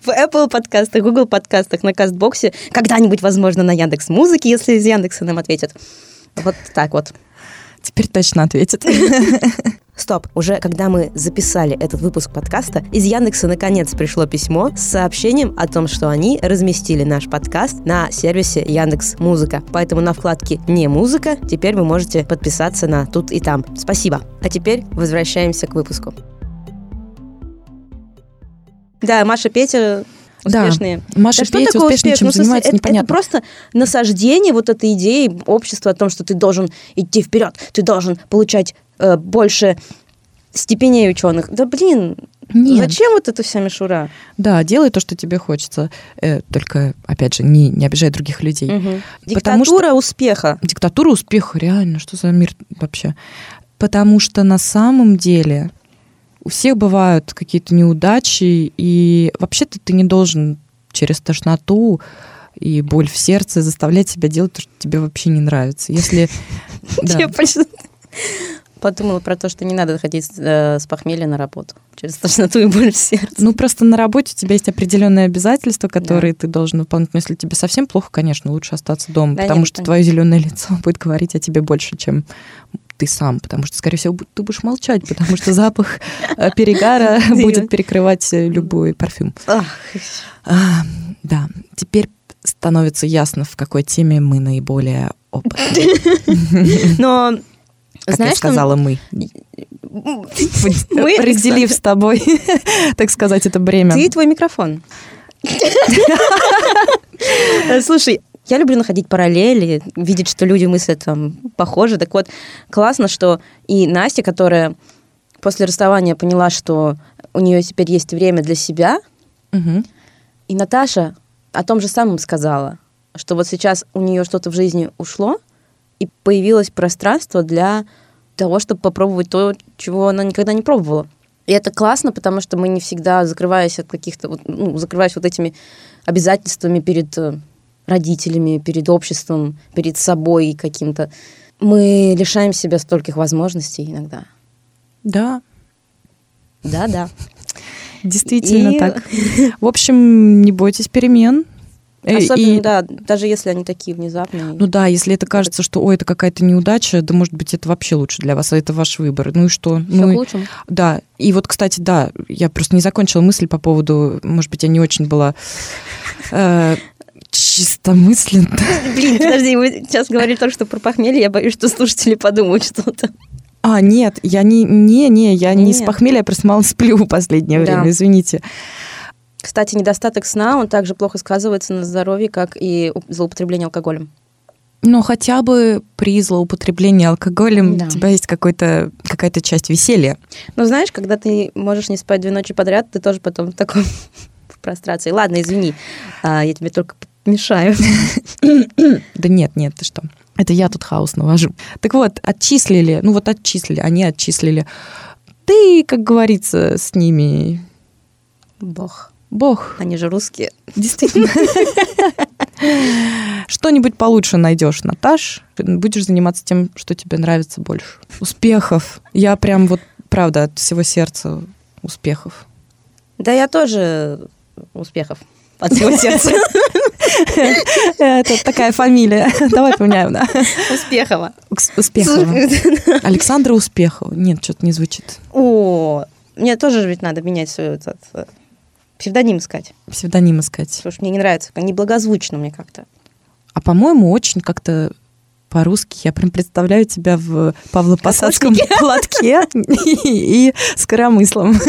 в Apple подкастах, Google подкастах, на Кастбоксе. Когда-нибудь, возможно, на Яндекс Музыке, если из Яндекса нам ответят. Вот так вот. Теперь точно ответит. Стоп, уже когда мы записали этот выпуск подкаста, из Яндекса наконец пришло письмо с сообщением о том, что они разместили наш подкаст на сервисе Яндекс Музыка. Поэтому на вкладке «Не музыка» теперь вы можете подписаться на тут и там. Спасибо. А теперь возвращаемся к выпуску. Да, Маша, Петя Да. успешные. Маша, Да что такое успешнее, успех? чем Ну, занимается, это, непонятно. это просто насаждение вот этой идеи общества о том, что ты должен идти вперед, ты должен получать э, больше степеней ученых. Да блин, Нет. зачем вот эта вся мишура? Да, делай то, что тебе хочется. Э, только, опять же, не, не обижай других людей. Мгм. Потому что- Диктатура успеха. Диктатура успеха, реально, что за мир вообще? Потому что на самом деле у всех бывают какие-то неудачи, и вообще-то ты не должен через тошноту и боль в сердце заставлять себя делать то, что тебе вообще не нравится. Если... Я подумала про то, что не надо ходить э, с похмелья на работу. Через тошноту и боль в сердце. Ну, просто на работе у тебя есть определенные обязательства, которые ты должен выполнить. Но если тебе совсем плохо, конечно, лучше остаться дома, Да потому нет, что понятно. твое зеленое лицо будет говорить о тебе больше, чем ты сам, потому что, скорее всего, ты будешь молчать, потому что запах э, перегара будет перекрывать э, любой парфюм. А, Да, теперь становится ясно, в какой теме мы наиболее опытны. Но Как знаешь, я что- сказала, мы. Мы, Разделив с тобой, так сказать, это бремя. Ты и твой микрофон. Слушай, я люблю находить параллели, видеть, что люди мыслят там похожи. Так вот, классно, что и Настя, которая после расставания поняла, что у нее теперь есть время для себя, Мгм. и Наташа о том же самом сказала, что вот сейчас у нее что-то в жизни ушло, и появилось пространство для того, чтобы попробовать то, чего она никогда не пробовала. И это классно, потому что мы не всегда, закрываясь от каких-то, ну, закрываясь вот этими обязательствами перед э, родителями, перед обществом, перед собой каким-то, мы лишаем себя стольких возможностей иногда. Да, Да-да. действительно И- так. В общем, не бойтесь перемен. Э, Особенно, и- да, даже если они такие внезапные. Ну да, если это кажется, что ой, это какая-то неудача, да, может быть, это вообще лучше для вас, а это ваш выбор. Ну и что? Всё ну, к лучшему. Да, и вот, кстати, да, я просто не закончила мысль по поводу, может быть, я не очень была э, Чистомысленно. Блин, подожди, вы сейчас говорили только что про похмелье, я боюсь, что слушатели подумают что-то. А, нет, я не, не, не, я не с Нет. похмелья, я просто мало сплю в последнее Да. время, извините. Кстати, недостаток сна, он также плохо сказывается на здоровье, как и злоупотребление алкоголем. Но хотя бы при злоупотреблении алкоголем Да. у тебя есть какой-то, какая-то часть веселья. Ну, знаешь, когда ты можешь не спать две ночи подряд, ты тоже потом в таком в прострации. Ладно, извини, а, я тебе только мешаю. Да нет, нет, ты что? Это я тут хаос навожу. Так вот, отчислили, ну вот отчислили, они отчислили. Ты, как говорится, с ними Бог. бог. Они же русские. Действительно. Что-нибудь получше найдешь, Наташ. Будешь заниматься тем, что тебе нравится больше. Успехов. Я прям вот, правда, от всего сердца успехов. Да я тоже успехов от всего сердца. Это такая фамилия. Давай поменяем, да? Успехова. Успехова. Александра Успехова. Нет, что-то не звучит. О, мне тоже ведь надо менять свой этот, э, псевдоним искать. Псевдоним искать. Слушай, мне не нравится, как неблагозвучно мне как-то. А по-моему, очень как-то по-русски. Я прям представляю тебя в Павлопосадском платке и с коромыслом.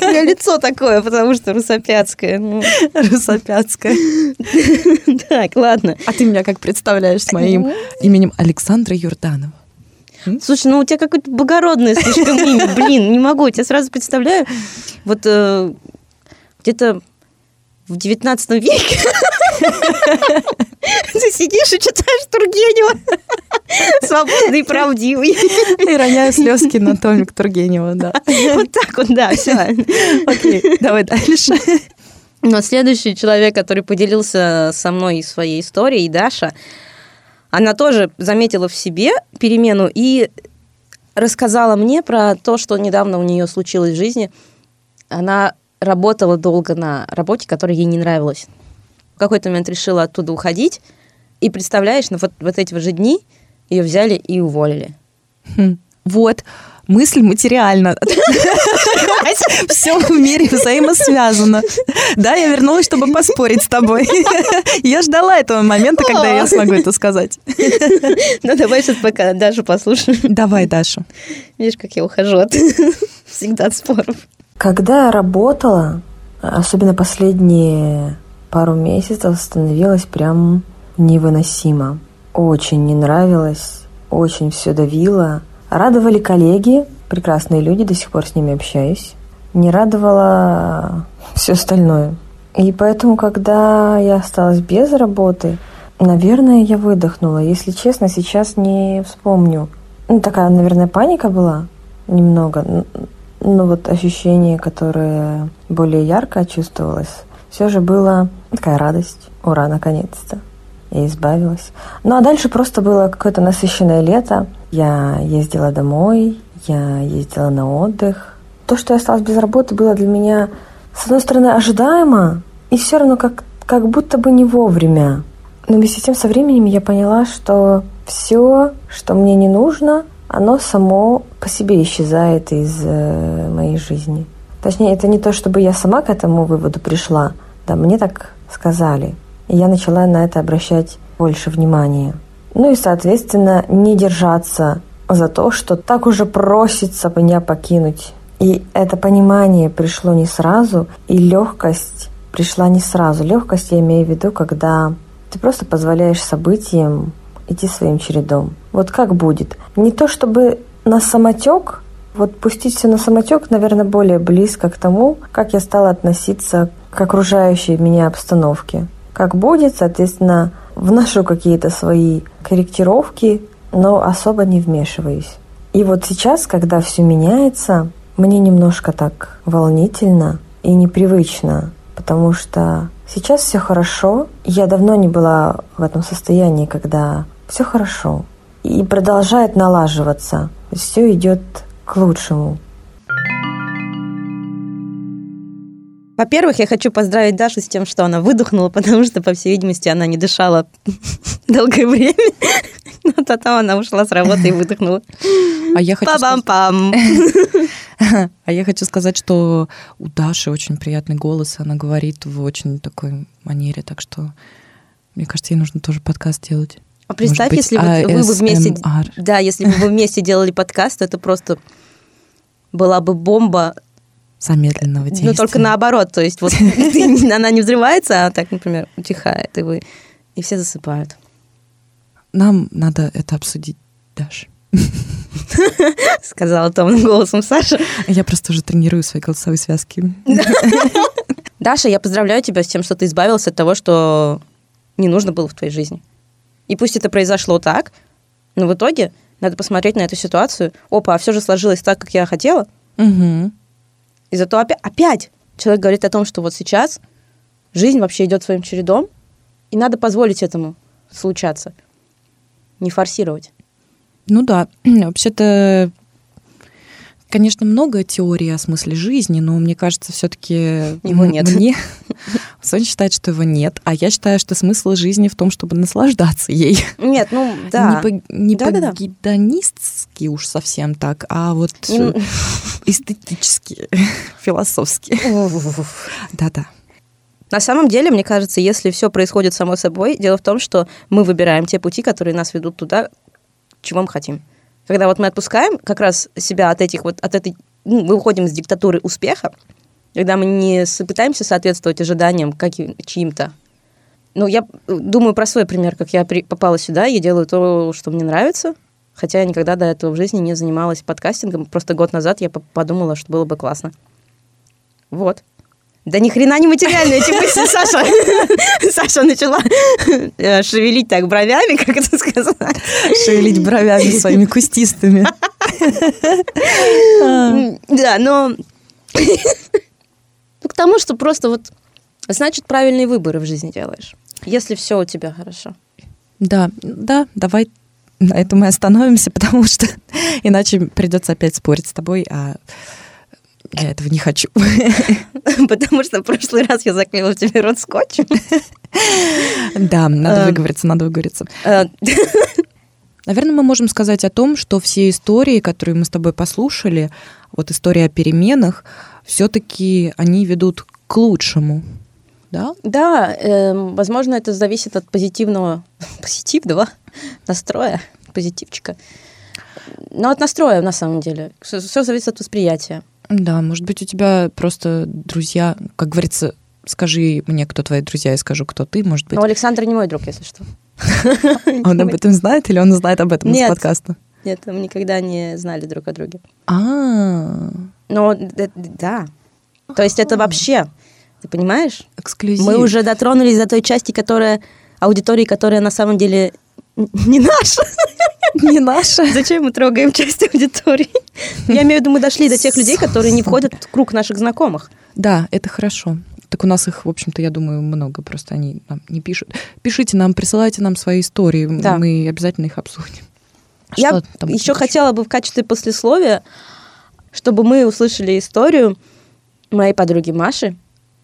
У меня лицо такое, потому что русопятское. Ну, Русопятская. Так, ладно. А ты меня как представляешь с моим именем Александра Юрданова? Слушай, ну у тебя какое-то благородное слишком имя, блин, не могу. Я тебя сразу представляю, вот э, где-то в 19 веке ты сидишь и читаешь Тургенева. Свободный и правдивый. И роняю слезки на Томик Тургенева, да. Вот так вот, да, все. Окей, давай дальше. Но следующий человек, который поделился со мной своей историей, Даша, она тоже заметила в себе перемену и рассказала мне про то, что недавно у нее случилось в жизни. Она работала долго на работе, которая ей не нравилась. В какой-то момент решила оттуда уходить. И представляешь, ну вот, вот эти вот же дни ее взяли и уволили. Хм. Вот, мысль материальна. Все в мире взаимосвязано. Да, я вернулась, чтобы поспорить с тобой. Я ждала этого момента, когда я смогу это сказать. Ну, давай сейчас пока Дашу послушаем. Давай, Даша. Видишь, как я ухожу от всегда от споров. Когда я работала, особенно последние пару месяцев, становилось прям невыносимо. Очень не нравилось, очень все давило. Радовали коллеги, прекрасные люди, до сих пор с ними общаюсь. Не радовало все остальное. И поэтому, когда я осталась без работы, наверное, я выдохнула. Если честно, сейчас не вспомню. Ну, такая, наверное, паника была немного. Но вот ощущение, которое более ярко чувствовалось, все же было такая радость. Ура, наконец-то. Я избавилась. Ну а дальше просто было какое-то насыщенное лето. Я ездила домой, я ездила на отдых. То, что я осталась без работы, было для меня, с одной стороны, ожидаемо, и все равно как, как будто бы не вовремя. Но вместе с тем со временем я поняла, что все, что мне не нужно, оно само по себе исчезает из э, моей жизни. Точнее, это не то, чтобы я сама к этому выводу пришла. Да, мне так сказали. И я начала на это обращать больше внимания. Ну и, соответственно, не держаться за то, что так уже просится меня покинуть. И это понимание пришло не сразу, и легкость пришла не сразу. Легкость я имею в виду, когда ты просто позволяешь событиям идти своим чередом. Вот как будет. Не то чтобы на самотек, вот пустить все на самотек, наверное, более близко к тому, как я стала относиться к окружающей меня обстановке. Как будет, соответственно, вношу какие-то свои корректировки, но особо не вмешиваюсь. И вот сейчас, когда все меняется, мне немножко так волнительно и непривычно, потому что сейчас все хорошо. Я давно не была в этом состоянии, когда все хорошо. И продолжает налаживаться. Все идет к лучшему. Во-первых, я хочу поздравить Дашу с тем, что она выдохнула, потому что, по всей видимости, она не дышала долгое время. Но потом она ушла с работы и выдохнула. А я хочу Пам-пам. А я хочу сказать, что у Даши очень приятный голос, она говорит в очень такой манере, так что мне кажется, ей нужно тоже подкаст делать. А представь, быть, если вы, вы бы вместе, да, если бы вы вместе делали подкаст, то это просто была бы бомба замедленного действия. Ну, только наоборот, то есть вот она не взрывается, а так, например, утихает, и вы и все засыпают. Нам надо это обсудить, Даш. Сказала томным голосом Саша. Я просто уже тренирую свои голосовые связки. Даша, я поздравляю тебя с тем, что ты избавилась от того, что не нужно было в твоей жизни. И пусть это произошло так, но в итоге надо посмотреть на эту ситуацию. Опа, а все же сложилось так, как я хотела. Угу. И зато опять, опять человек говорит о том, что вот сейчас жизнь вообще идет своим чередом, и надо позволить этому случаться. Не форсировать. Ну да, вообще-то Конечно, много теорий о смысле жизни, но мне кажется, все-таки его нет. Мне Соня считает, что его нет, а я считаю, что смысл жизни в том, чтобы наслаждаться ей. Нет, ну да. Не по, не да, по да, гедонистски уж совсем так, а вот эстетически, философски. Да-да. На самом деле, мне кажется, если все происходит само собой, дело в том, что мы выбираем те пути, которые нас ведут туда, чего мы хотим. Когда вот мы отпускаем как раз себя от этих вот, от этой, ну, мы уходим из диктатуры успеха, когда мы не пытаемся соответствовать ожиданиям каким, чьим-то. Ну, я думаю про свой пример, как я при, попала сюда, я делаю то, что мне нравится, хотя я никогда до этого в жизни не занималась подкастингом. Просто год назад я подумала, что было бы классно. Вот. Да ни хрена не материальные эти мысли, Саша. Саша начала э, шевелить так бровями, как это сказать. Шевелить бровями своими кустистыми. Да, но... Ну, к тому, что просто вот... Значит, правильные выборы в жизни делаешь, если все у тебя хорошо. Да, да, давай на этом мы остановимся, потому что иначе придется опять спорить с тобой, а я этого не хочу. Потому что в прошлый раз я заклеила тебе рот скотчем. Да, надо выговориться, надо выговориться. Э, Наверное, мы можем сказать о том, что все истории, которые мы с тобой послушали, вот история о переменах, все-таки они ведут к лучшему. Да? Да, э, возможно, это зависит от позитивного, позитивного настроя, позитивчика. Но от настроя, на самом деле. Все зависит от восприятия. Да, может быть, у тебя просто друзья, как говорится, скажи мне, кто твои друзья, я скажу, кто ты, может быть. Ну, Александр не мой друг, если что. Он об этом знает или он знает об этом из подкаста? Нет, мы никогда не знали друг о друге. А. Но да. То есть это вообще, ты понимаешь? Эксклюзив. Мы уже дотронулись до той части, которая аудитории, которая на самом деле не наша. Не наша. Зачем мы трогаем часть аудитории? Я имею в виду, мы дошли до тех людей, которые не входят в круг наших знакомых. Да, это хорошо. Так у нас их, в общем-то, я думаю, много, просто они нам не пишут. Пишите нам, присылайте нам свои истории, да. мы обязательно их обсудим. Я еще хотела бы в качестве послесловия, чтобы мы услышали историю моей подруги Маши,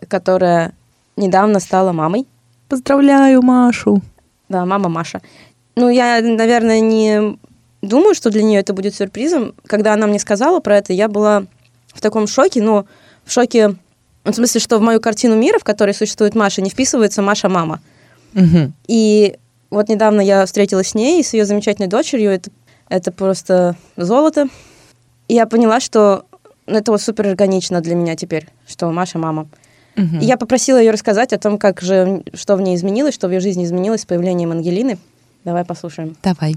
которая недавно стала мамой. Поздравляю Машу. Да, мама Маша. Ну, я, наверное, не думаю, что для нее это будет сюрпризом. Когда она мне сказала про это, я была в таком шоке, ну, в шоке в смысле, что в мою картину мира, в которой существует Маша, не вписывается Маша-мама. Угу. И вот недавно я встретилась с ней, с ее замечательной дочерью. Это, это просто золото. И я поняла, что это вот супер органично для меня теперь, что Маша мама. Угу. И я попросила ее рассказать о том, как же, что в ней изменилось, что в ее жизни изменилось с появлением Ангелины. Давай послушаем. Давай.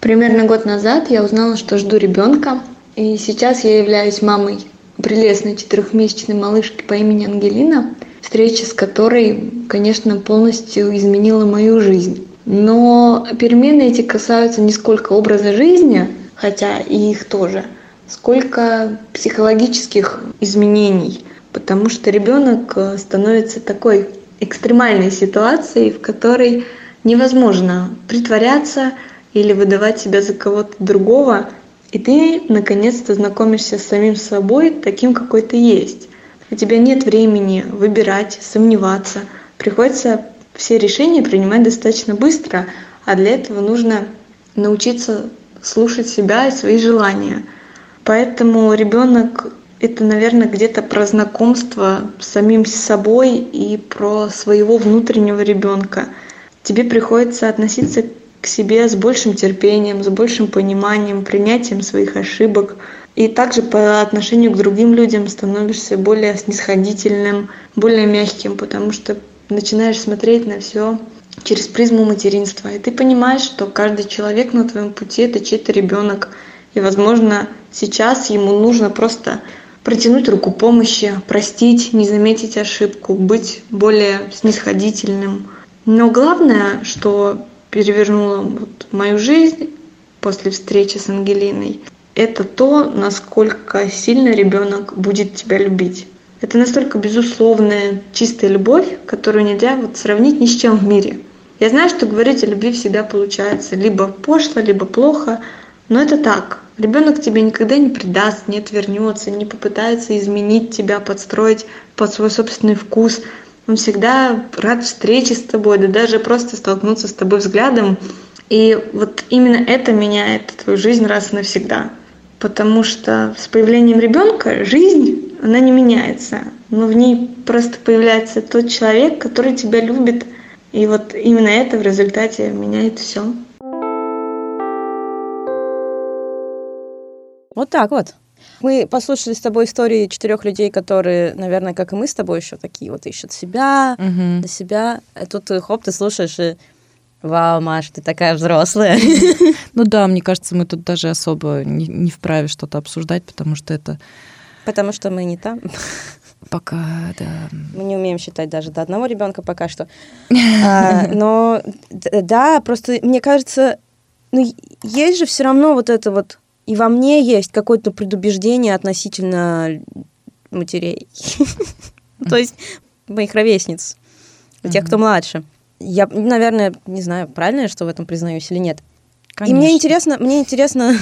Примерно год назад я узнала, что жду ребенка, и сейчас я являюсь мамой прелестной четырехмесячной малышки по имени Ангелина, встреча с которой, конечно, полностью изменила мою жизнь. Но перемены эти касаются не сколько образа жизни, хотя и их тоже, сколько психологических изменений, потому что ребенок становится такой экстремальной ситуацией, в которой невозможно притворяться или выдавать себя за кого-то другого, и ты наконец-то знакомишься с самим собой таким, какой ты есть. У тебя нет времени выбирать, сомневаться. Приходится все решения принимать достаточно быстро, а для этого нужно научиться слушать себя и свои желания. Поэтому ребенок это, наверное, где-то про знакомство с самим собой и про своего внутреннего ребенка. Тебе приходится относиться к себе с большим терпением, с большим пониманием, принятием своих ошибок. И также по отношению к другим людям становишься более снисходительным, более мягким, потому что начинаешь смотреть на все через призму материнства. И ты понимаешь, что каждый человек на твоем пути это чей-то ребенок. И, возможно, сейчас ему нужно просто протянуть руку помощи, простить, не заметить ошибку, быть более снисходительным. Но главное, что перевернуло вот мою жизнь после встречи с Ангелиной, это то, насколько сильно ребенок будет тебя любить. Это настолько безусловная, чистая любовь, которую нельзя вот сравнить ни с чем в мире. Я знаю, что говорить о любви всегда получается либо пошло, либо плохо, но это так. Ребенок тебе никогда не предаст, не отвернется, не попытается изменить тебя, подстроить под свой собственный вкус. Он всегда рад встрече с тобой, да даже просто столкнуться с тобой взглядом. И вот именно это меняет твою жизнь раз и навсегда. Потому что с появлением ребенка жизнь, она не меняется. Но в ней просто появляется тот человек, который тебя любит – и вот именно это в результате меняет все. Вот так вот. Мы послушали с тобой истории четырех людей, которые, наверное, как и мы с тобой, еще такие вот ищут себя, угу. себя. А тут хоп, ты слушаешь и Вау, Маш, ты такая взрослая. Ну да, мне кажется, мы тут даже особо не, не вправе что-то обсуждать, потому что это... Потому что мы не там. Пока, да. Мы не умеем считать даже до одного ребенка пока что. А, но да, просто мне кажется, ну, есть же все равно вот это вот, и во мне есть какое-то предубеждение относительно матерей. То есть моих ровесниц, тех, кто младше. Я, наверное, не знаю, правильно я что в этом признаюсь или нет. И мне интересно, мне интересно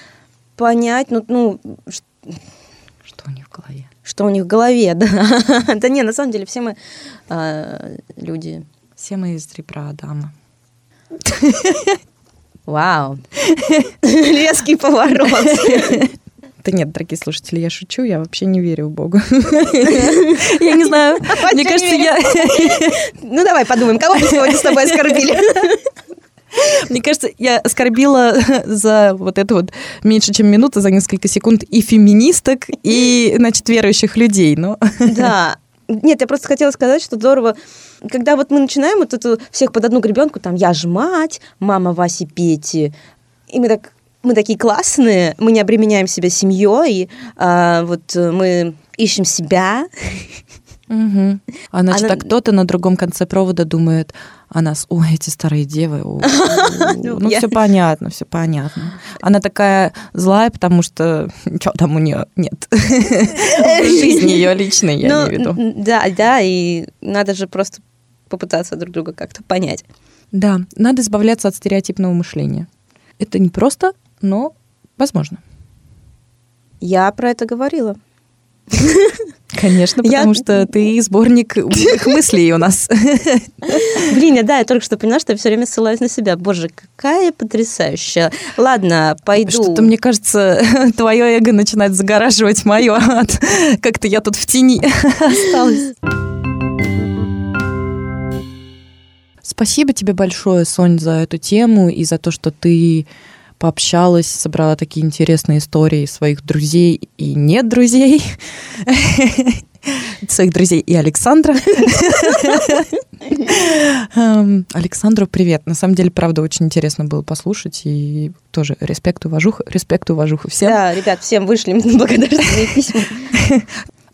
понять, ну, ну что у них в голове что у них в голове, да. да не, на самом деле все мы э, люди. Все мы из ребра Адама. Вау. Резкий поворот. Да нет, дорогие слушатели, я шучу, я вообще не верю в Бога. Я не знаю, мне кажется, я... Ну давай подумаем, кого мы сегодня с тобой оскорбили? Мне кажется, я оскорбила за вот это вот меньше, чем минуту, за несколько секунд и феминисток, и, значит, верующих людей. Но... Да. Нет, я просто хотела сказать, что здорово, когда вот мы начинаем вот это всех под одну гребенку, там, я же мать, мама Васи Пети, и мы так мы такие классные, мы не обременяем себя семьей, а, вот мы ищем себя. Угу. А значит, Она... а кто-то на другом конце провода думает, о нас, ой, эти старые девы, ну, ну все понятно, все понятно. Она такая злая, потому что что там у нее нет. Жизнь ее личной, я ну, имею в виду. Да, да, и надо же просто попытаться друг друга как-то понять. Да, надо избавляться от стереотипного мышления. Это не просто, но возможно. Я про это говорила. Конечно, потому я... что ты сборник умных мыслей у нас. Блин, да, я только что поняла, что я все время ссылаюсь на себя. Боже, какая потрясающая. Ладно, пойду. Что-то, мне кажется, твое эго начинает загораживать мое. Как-то я тут в тени осталась. Спасибо тебе большое, Сонь, за эту тему и за то, что ты пообщалась, собрала такие интересные истории своих друзей и нет друзей, своих друзей и Александра. Эм, Александру привет. На самом деле, правда, очень интересно было послушать. И тоже респект, уважуха, респект, уважуха всем. Да, ребят, всем вышли благодарственные письма.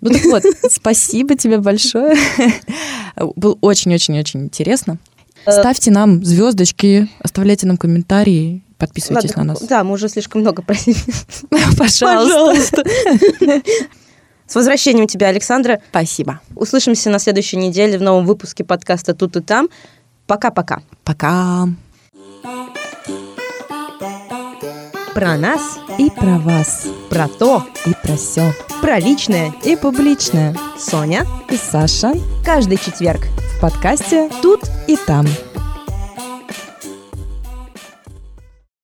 Ну так вот, спасибо тебе большое. Было очень-очень-очень интересно. Э, Ставьте нам звездочки, оставляйте нам комментарии. Подписывайтесь Ладно, на нас. Да, мы уже слишком много просили. Пожалуйста. С возвращением тебя, Александра. Спасибо. Услышимся на следующей неделе в новом выпуске подкаста «Тут и там». Пока-пока. Пока. Про нас и про вас. Про то и про все. Про личное и публичное. Соня и Саша. Каждый четверг в подкасте «Тут и там».